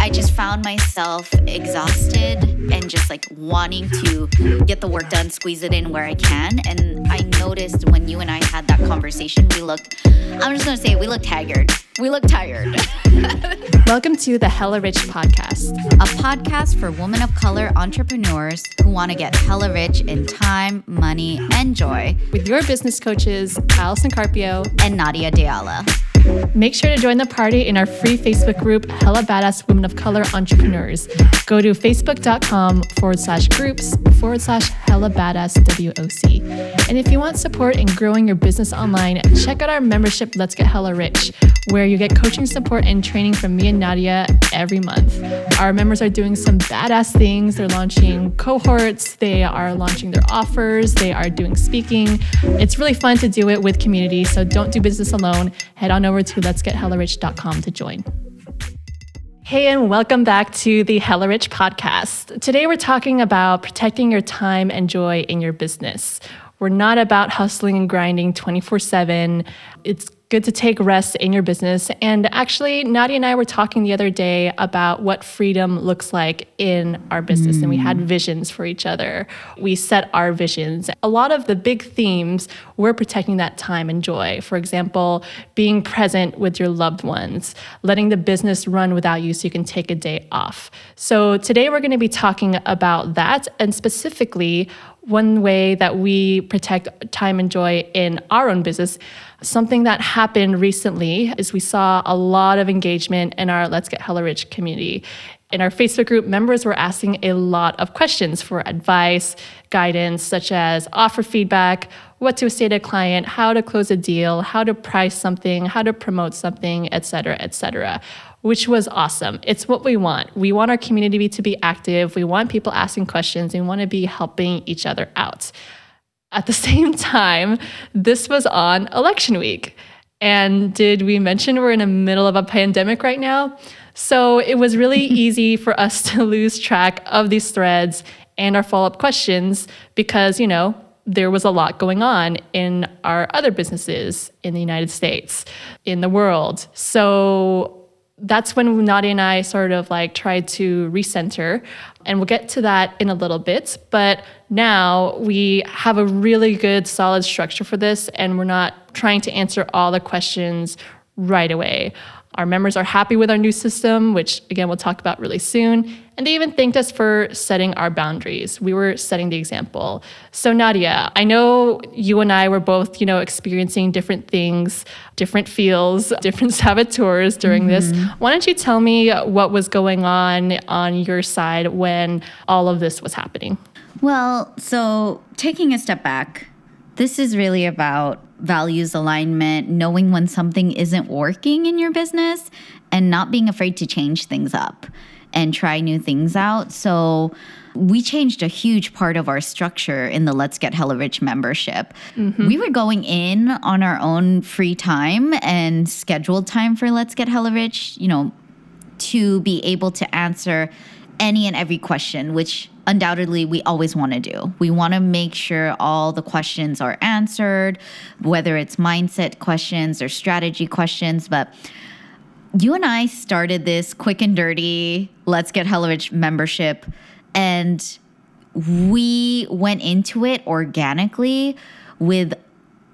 I just found myself exhausted and just like wanting to get the work done, squeeze it in where I can. And I noticed when you and I had that conversation, we looked, I'm just gonna say, we looked haggard. We looked tired. Welcome to the Hella Rich podcast, a podcast for women of color entrepreneurs who want to get hella rich in time, money, and joy. With your business coaches, Allison Carpio and Nadia Deala. Make sure to join the party in our free Facebook group, Hella Badass Women of Color Entrepreneurs. Go to facebook.com forward slash groups forward slash Hella Badass WOC. And if you want support in growing your business online, check out our membership, Let's Get Hella Rich, where you get coaching support and training from me and Nadia every month. Our members are doing some badass things. They're launching cohorts, they are launching their offers, they are doing speaking. It's really fun to do it with community, so don't do business alone. Head on over to letsgethellarich.com to join. Hey, and welcome back to the Hella Rich podcast. Today, we're talking about protecting your time and joy in your business. We're not about hustling and grinding 24 7. It's good to take rest in your business. And actually, Nadia and I were talking the other day about what freedom looks like in our business, mm. and we had mm. visions for each other. We set our visions. A lot of the big themes were protecting that time and joy. For example, being present with your loved ones, letting the business run without you so you can take a day off. So, today we're going to be talking about that and specifically one way that we protect time and joy in our own business Something that happened recently is we saw a lot of engagement in our Let's Get Hella Rich community. In our Facebook group, members were asking a lot of questions for advice, guidance, such as offer feedback, what to say to a client, how to close a deal, how to price something, how to promote something, et cetera, et cetera which was awesome. It's what we want. We want our community to be active. We want people asking questions. We want to be helping each other out. At the same time, this was on election week. And did we mention we're in the middle of a pandemic right now? So it was really easy for us to lose track of these threads and our follow up questions because, you know, there was a lot going on in our other businesses in the United States, in the world. So that's when Nadia and I sort of like tried to recenter, and we'll get to that in a little bit. But now we have a really good, solid structure for this, and we're not trying to answer all the questions right away. Our members are happy with our new system, which again we'll talk about really soon. And they even thanked us for setting our boundaries. We were setting the example. So Nadia, I know you and I were both, you know, experiencing different things, different feels, different saboteurs during mm-hmm. this. Why don't you tell me what was going on on your side when all of this was happening? Well, so taking a step back, this is really about values alignment, knowing when something isn't working in your business, and not being afraid to change things up and try new things out. So, we changed a huge part of our structure in the Let's Get Hella Rich membership. Mm-hmm. We were going in on our own free time and scheduled time for Let's Get Hella Rich, you know, to be able to answer any and every question, which undoubtedly we always want to do. We want to make sure all the questions are answered, whether it's mindset questions or strategy questions. But you and I started this quick and dirty, let's get Hella Rich membership, and we went into it organically with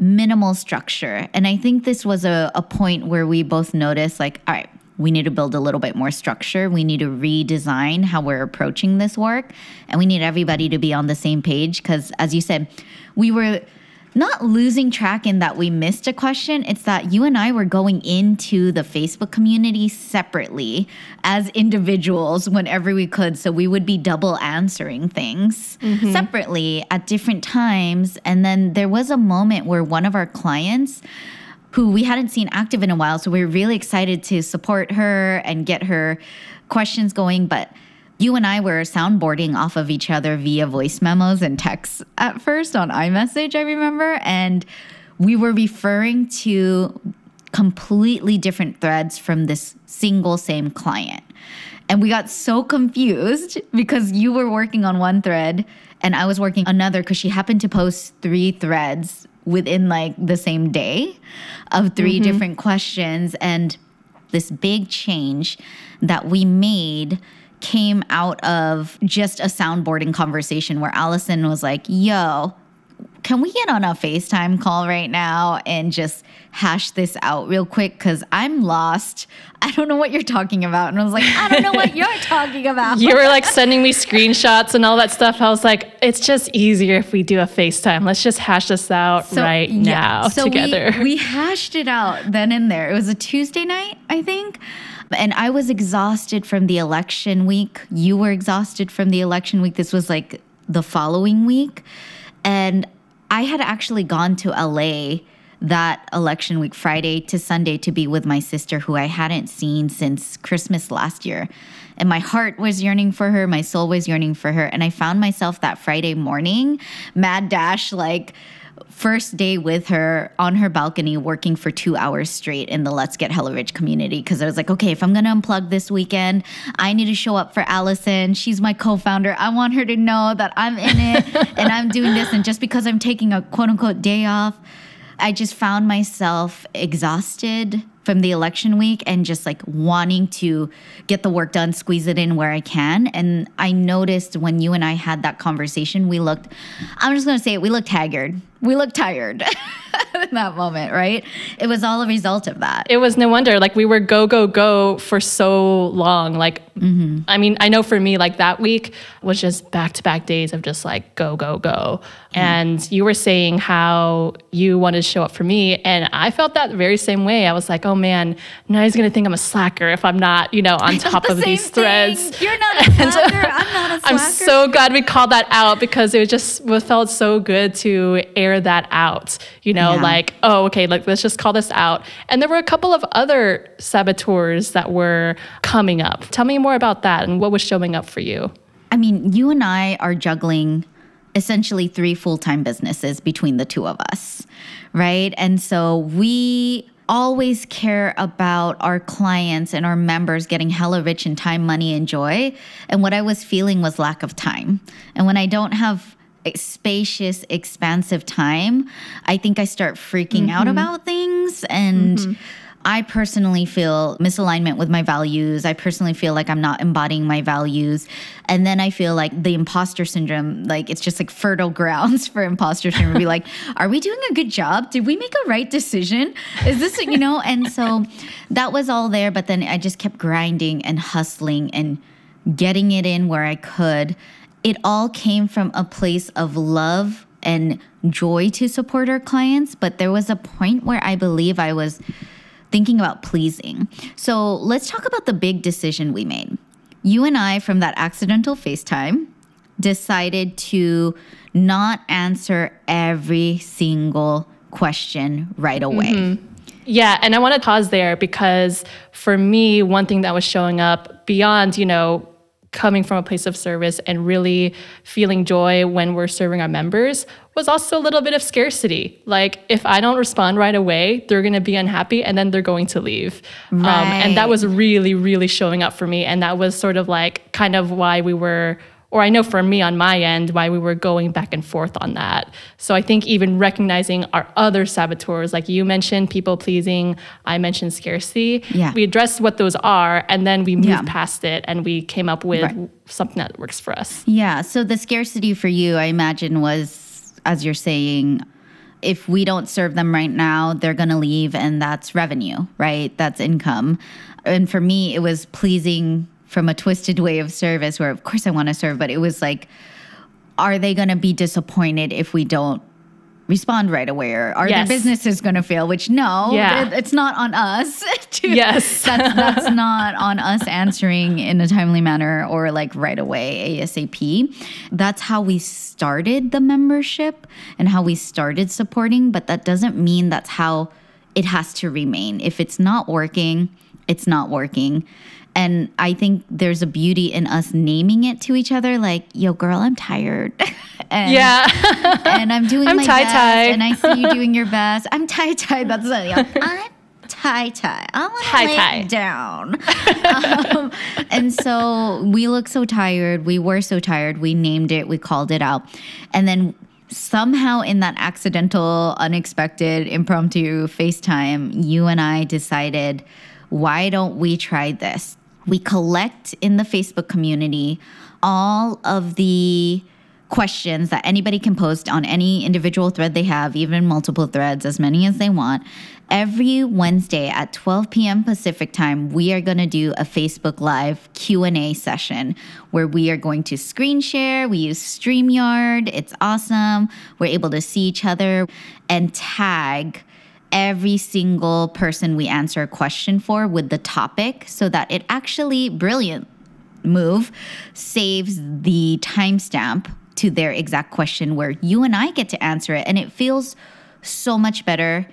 minimal structure. And I think this was a, a point where we both noticed like, all right, we need to build a little bit more structure. We need to redesign how we're approaching this work. And we need everybody to be on the same page because, as you said, we were not losing track in that we missed a question. It's that you and I were going into the Facebook community separately as individuals whenever we could. So we would be double answering things mm-hmm. separately at different times. And then there was a moment where one of our clients, who we hadn't seen active in a while. So we were really excited to support her and get her questions going. But you and I were soundboarding off of each other via voice memos and texts at first on iMessage, I remember. And we were referring to completely different threads from this single same client. And we got so confused because you were working on one thread and I was working another because she happened to post three threads within like the same day of 3 mm-hmm. different questions and this big change that we made came out of just a soundboarding conversation where Allison was like, yo, can we get on a FaceTime call right now and just hash this out real quick? Because I'm lost. I don't know what you're talking about. And I was like, I don't know what you're talking about. You were like sending me screenshots and all that stuff. I was like, it's just easier if we do a FaceTime. Let's just hash this out So, right yeah. now So together. We, we hashed it out then and there. It was a Tuesday night, I think. And I was exhausted from the election week. You were exhausted from the election week. This was like the following week. And I had actually gone to LA that election week, Friday to Sunday, to be with my sister, who I hadn't seen since Christmas last year. And my heart was yearning for her, my soul was yearning for her. And I found myself that Friday morning, mad dash, like, first day with her on her balcony working for two hours straight in the Let's Get Hella Rich community because I was like, okay, if I'm gonna unplug this weekend, I need to show up for Allison. She's my co-founder. I want her to know that I'm in it and I'm doing this. And just because I'm taking a quote unquote day off, I just found myself exhausted from the election week and just like wanting to get the work done, squeeze it in where I can. And I noticed when you and I had that conversation, we looked, I'm just gonna say it, we looked haggard. We looked tired in that moment, right? It was all a result of that. it was no wonder like we were go go go for so long like Mm-hmm. i mean i know for me like that week was just back to back days of just like go go go Mm-hmm. and you were saying how you wanted to show up for me and i felt that very same way i was like oh Oh, man now he's gonna think i'm a slacker if i'm not you know on top The of these threads thing. You're not a slacker. I'm not a slacker. I'm so glad we called that out because it just felt so good to air that out. You know, Yeah. like, oh, okay, like let's just call this out. And there were a couple of other saboteurs that were coming up. Tell me more about that and what was showing up for you. I mean, you and I are juggling essentially three full time businesses between the two of us, right? And so we always care about our clients and our members getting hella rich in time, money, and joy. And what I was feeling was lack of time. And when I don't have a spacious, expansive time, I think I start freaking out mm-hmm. about things and. Mm-hmm. I personally feel misalignment with my values. I personally feel like I'm not embodying my values. And then I feel like the imposter syndrome, like it's just like fertile grounds for imposter syndrome. be like, are we doing a good job? Did we make a right decision? Is this, you know? And so that was all there. But then I just kept grinding and hustling and getting it in where I could. It all came from a place of love and joy to support our clients. But there was a point where I believe I was thinking about pleasing. So let's talk about the big decision we made. You and I, from that accidental FaceTime, decided to not answer every single question right mm-hmm. away. Yeah, and I want to pause there because for me, one thing that was showing up beyond, you know, coming from a place of service and really feeling joy when we're serving our members was also a little bit of scarcity. Like, if I don't respond right away, they're going to be unhappy and then they're going to leave. Um, and that was really, really showing up for me. And that was sort of like kind of why we were or I know for me on my end why we were going back and forth on that. So I think even recognizing our other saboteurs, like you mentioned, people pleasing, I mentioned scarcity. Yeah. We addressed what those are and then we moved Yeah. past it and we came up with Right. something that works for us. Yeah. So the scarcity for you, I imagine, was, as you're saying, if we don't serve them right now, they're going to leave, and that's revenue, right? That's income. And for me, it was pleasing from a twisted way of service where, of course, I want to serve, but it was like, are they going to be disappointed if we don't respond right away or are Yes. their businesses going to fail which no Yeah. it's not on us to, Yes. that's that's not on us answering in a timely manner or like right away asap that's how we started the membership and how we started supporting but that doesn't mean that's how it has to remain if it's not working it's not working and i think there's a beauty in us naming it to each other like yo girl i'm tired and Yeah. and I'm doing I'm my tie-tie. and I see you doing your best. I'm tie tie. That's it. Yeah. I'm tie tie. I want to Tie-tie. down. um, and so we look so tired. We were so tired. We named it. We called it out, and then somehow in that accidental, unexpected, impromptu FaceTime, you and I decided why don't we try this? We collect in the Facebook community all of the questions that anybody can post on any individual thread they have, even multiple threads, as many as they want. Every Wednesday at 12 p.m. Pacific time, we are going to do a Facebook Live Q&A session where we are going to screen share. We use StreamYard. It's awesome. We're able to see each other and tag every single person we answer a question for with the topic so that it actually brilliant move saves the timestamp to their exact question where you and I get to answer it. And it feels so much better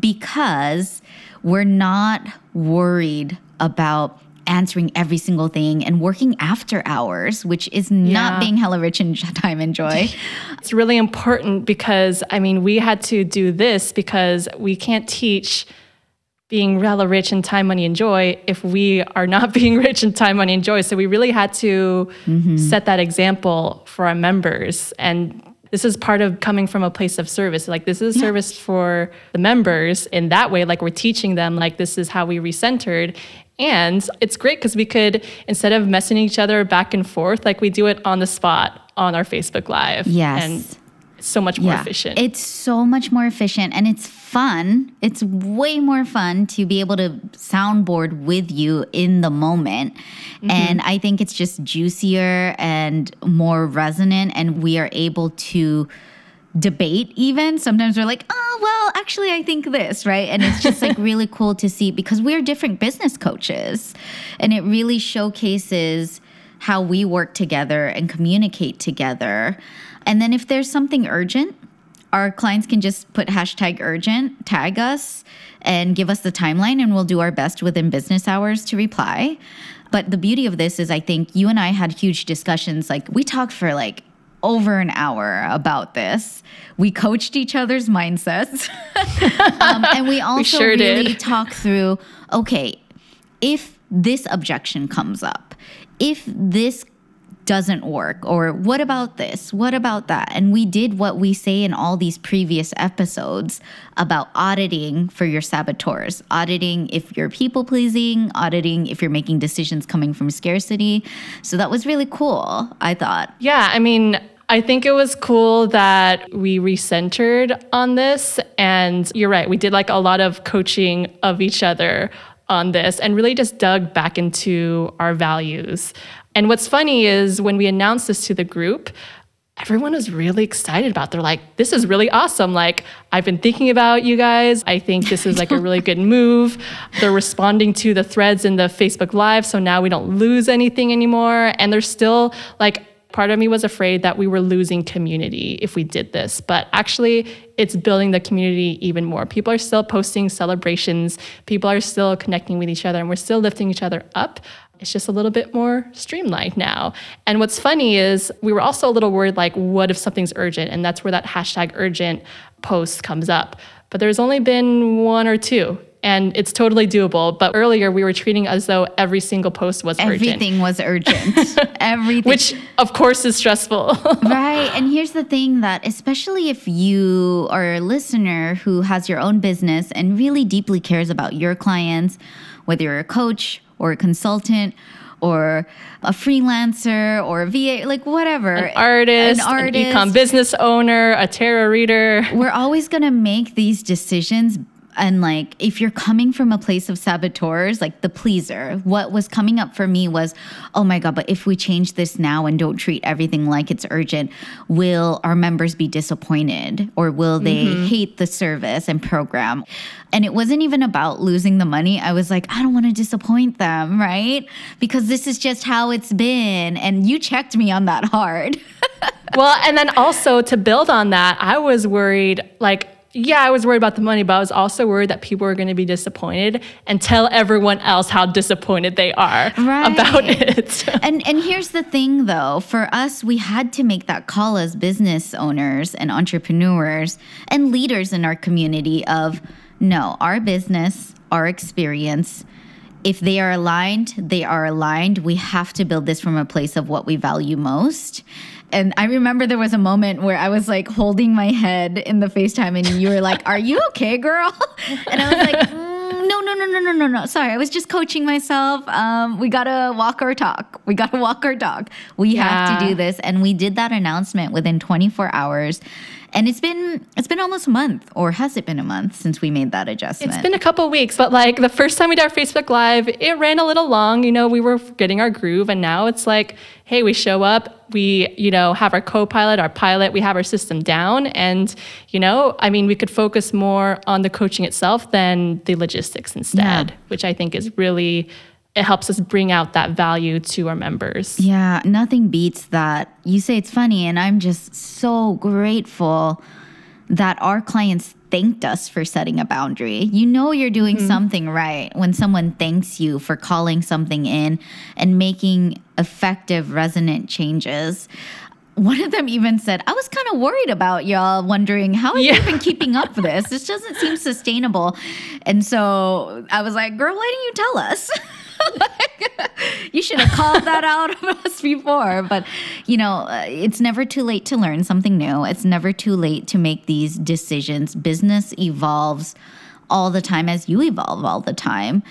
because we're not worried about answering every single thing and working after hours, which is not Yeah. being hella rich in time and joy. It's really important because I mean, we had to do this because we can't teach being hella rich in time, money, and joy if we are not being rich in time, money, and joy. So we really had to mm-hmm. set that example for our members. And this is part of coming from a place of service. Like this is a service for the members in that way. Like we're teaching them, like this is how we recentered. And it's great because we could, instead of messing each other back and forth, like we do it on the spot on our Facebook Live. Yes. And it's so much more efficient. It's so much more efficient and it's fun. It's way more fun to be able to soundboard with you in the moment. Mm-hmm. And I think it's just juicier and more resonant, and we are able to debate even. Sometimes we're like oh well actually i think this right? And it's just like really cool to see because we're different business coaches. And it really showcases how we work together and communicate together. And then if there's something urgent our clients can just put hashtag urgent tag us and give us the timeline and we'll do our best within business hours to reply. But the beauty of this is i think you and i had huge discussions. Like we talked for like over an hour about this. We coached each other's mindsets. um, and we also sure really did. talk through okay, if this objection comes up, if this doesn't work, or what about this? What about that? And we did what we say in all these previous episodes about auditing for your saboteurs, auditing if you're people pleasing, auditing if you're making decisions coming from scarcity. So that was really cool, I thought. Yeah, I mean, I think it was cool that we recentered on this. And you're right, we did like a lot of coaching of each other on this and really just dug back into our values. And what's funny is when we announced this to the group, everyone was really excited about. it. They're like, "This is really awesome! Like, I've been thinking about you guys. I think this is like a really good move." They're responding to the threads in the Facebook Live, so now we don't lose anything anymore. And there's still like part of me was afraid that we were losing community if we did this, but actually, it's building the community even more. People are still posting celebrations. People are still connecting with each other, and we're still lifting each other up. It's just a little bit more streamlined now. And what's funny is we were also a little worried like, what if something's urgent? And that's where that hashtag urgent post comes up. But there's only been one or two, and it's totally doable. But earlier we were treating as though every single post was Everything urgent, Everything was urgent. Everything. which of course is stressful. right. And here's the thing that, especially if you are a listener who has your own business and really deeply cares about your clients, whether you're a coach or a consultant or a freelancer or a VA, like whatever, artist, an an, artist, business owner, a tarot reader. we're always going to make these decisions and like if you're coming from a place of saboteurs like the pleaser what was coming up for me was oh my god but if we change this now and don't treat everything like it's urgent will our members be disappointed? Or will they mm-hmm. hate the service and program? And it wasn't even about losing the money. I was like i don't want to disappoint them right? Because this is just how it's been. And you checked me on that hard. Well, and then also to build on that, I was worried like yeah, I was worried about the money, but I was also worried that people were going to be disappointed and tell everyone else how disappointed they are about it. and and here's the thing though. For us we had to make that call as business owners and entrepreneurs and leaders in our community of no our business our experience if they are aligned they are aligned. We have to build this from a place of what we value most and I remember there was a moment where I was like holding my head in the FaceTime and you were like, Are you okay, girl? And I was like, "Mm, No, no, no, no, no, no, no. Sorry, I was just coaching myself. Um, we gotta walk our talk. We gotta walk our dog. We have to do this, and we did that announcement within 24 hours. And it's been it's been almost a month, or has it been a month since we made that adjustment? It's been a couple weeks, but like the first time we did our Facebook Live, it ran a little long. You know, we were getting our groove, and now it's like, hey, we show up, we, you know, have our co pilot, our pilot, we have our system down. And, you know, I mean, we could focus more on the coaching itself than the logistics instead, Yeah. which I think is really, it helps us bring out that value to our members. Yeah, nothing beats that. You say it's funny, and I'm just so grateful that our clients thanked us for setting a boundary. You know, you're doing mm-hmm. something right when someone thanks you for calling something in and making effective, resonant changes. One of them even said, I was kind of worried about y'all wondering how are you Yeah. even keeping up with this? This doesn't seem sustainable. And so I was like, girl, why didn't you tell us? you should have called that out of us before. But, you know, uh, it's never too late to learn something new. It's never too late to make these decisions. Business evolves all the time as you evolve all the time.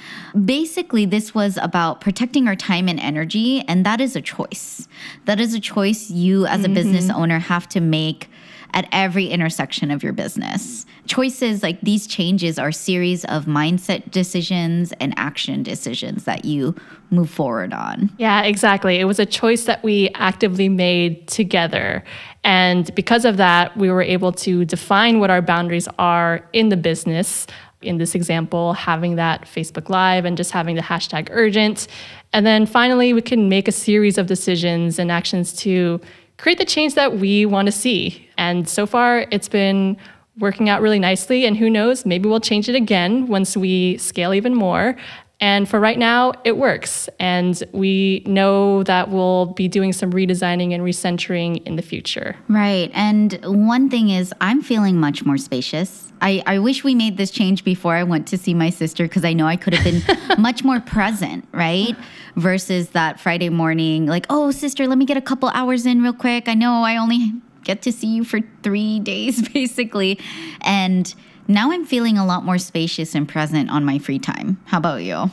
Basically, this was about protecting our time and energy, and that is a choice. That is a choice you, as a business owner, have to make at every intersection of your business. Choices like these changes are series of mindset decisions and action decisions that you move forward on. Yeah, exactly. It was a choice that we actively made together. And because of that, we were able to define what our boundaries are in the business. In this example, having that Facebook Live and just having the hashtag urgent. And then finally, we can make a series of decisions and actions to create the change that we want to see. And so far, it's been working out really nicely. And who knows, maybe we'll change it again once we scale even more. And for right now, it works. And we know that we'll be doing some redesigning and recentering in the future. Right. And one thing is, I'm feeling much more spacious. I, I wish we made this change before I went to see my sister because I know I could have been much more present, right? Versus that Friday morning, like, oh, sister, let me get a couple hours in real quick. I know I only get to see you for three days, basically. And now I'm feeling a lot more spacious and present on my free time. How about you?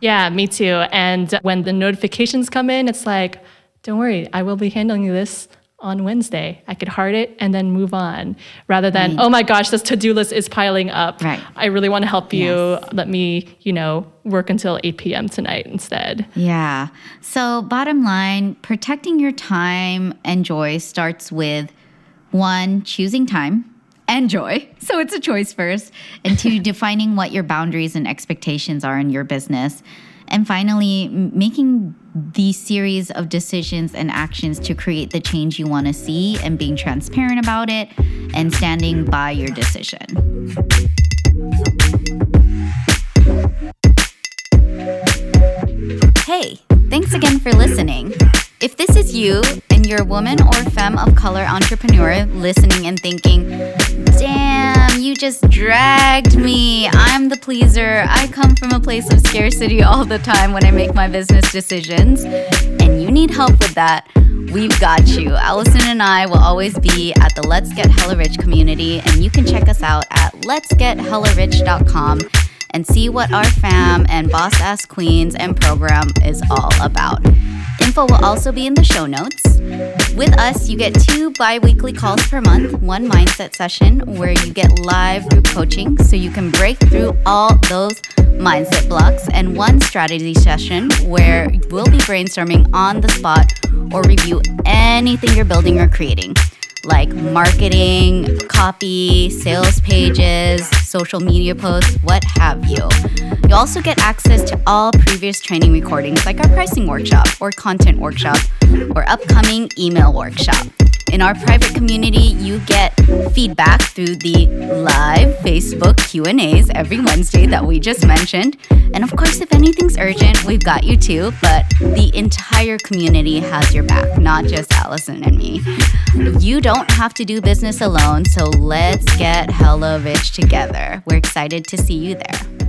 Yeah, me too. And when the notifications come in, it's like, don't worry, I will be handling this on Wednesday. I could heart it and then move on rather than, Right. oh my gosh, this to do list is piling up. Right. I really want to help you. Yes. Let me, you know, work until 8 p.m. tonight instead. Yeah. So, bottom line, protecting your time and joy starts with one, choosing time and joy. So, it's a choice first. And two, defining what your boundaries and expectations are in your business. And finally, making these series of decisions and actions to create the change you want to see and being transparent about it and standing by your decision. Hey, thanks again for listening. If this is you and you're a woman or femme of color entrepreneur listening and thinking, damn, you just dragged me. I'm the pleaser. I come from a place of scarcity all the time when I make my business decisions, and you need help with that. We've got you. Allison and I will always be at the Let's Get Hella Rich community, and you can check us out at letsgethellarich.com and see what our fam and boss ass queens and program is all about. Info will also be in the show notes. With us, you get two bi weekly calls per month, one mindset session where you get live group coaching so you can break through all those mindset blocks, and one strategy session where we'll be brainstorming on the spot or review anything you're building or creating like marketing, copy, sales pages, social media posts, what have you. You also get access to all previous training recordings, like our pricing workshop, or content workshop, or upcoming email workshop. In our private community, you get feedback through the live Facebook Q&As every Wednesday that we just mentioned. And of course, if anything's urgent, we've got you too, but the entire community has your back, not just Allison and me. You don't have to do business alone, so let's get hella rich together. We're excited to see you there.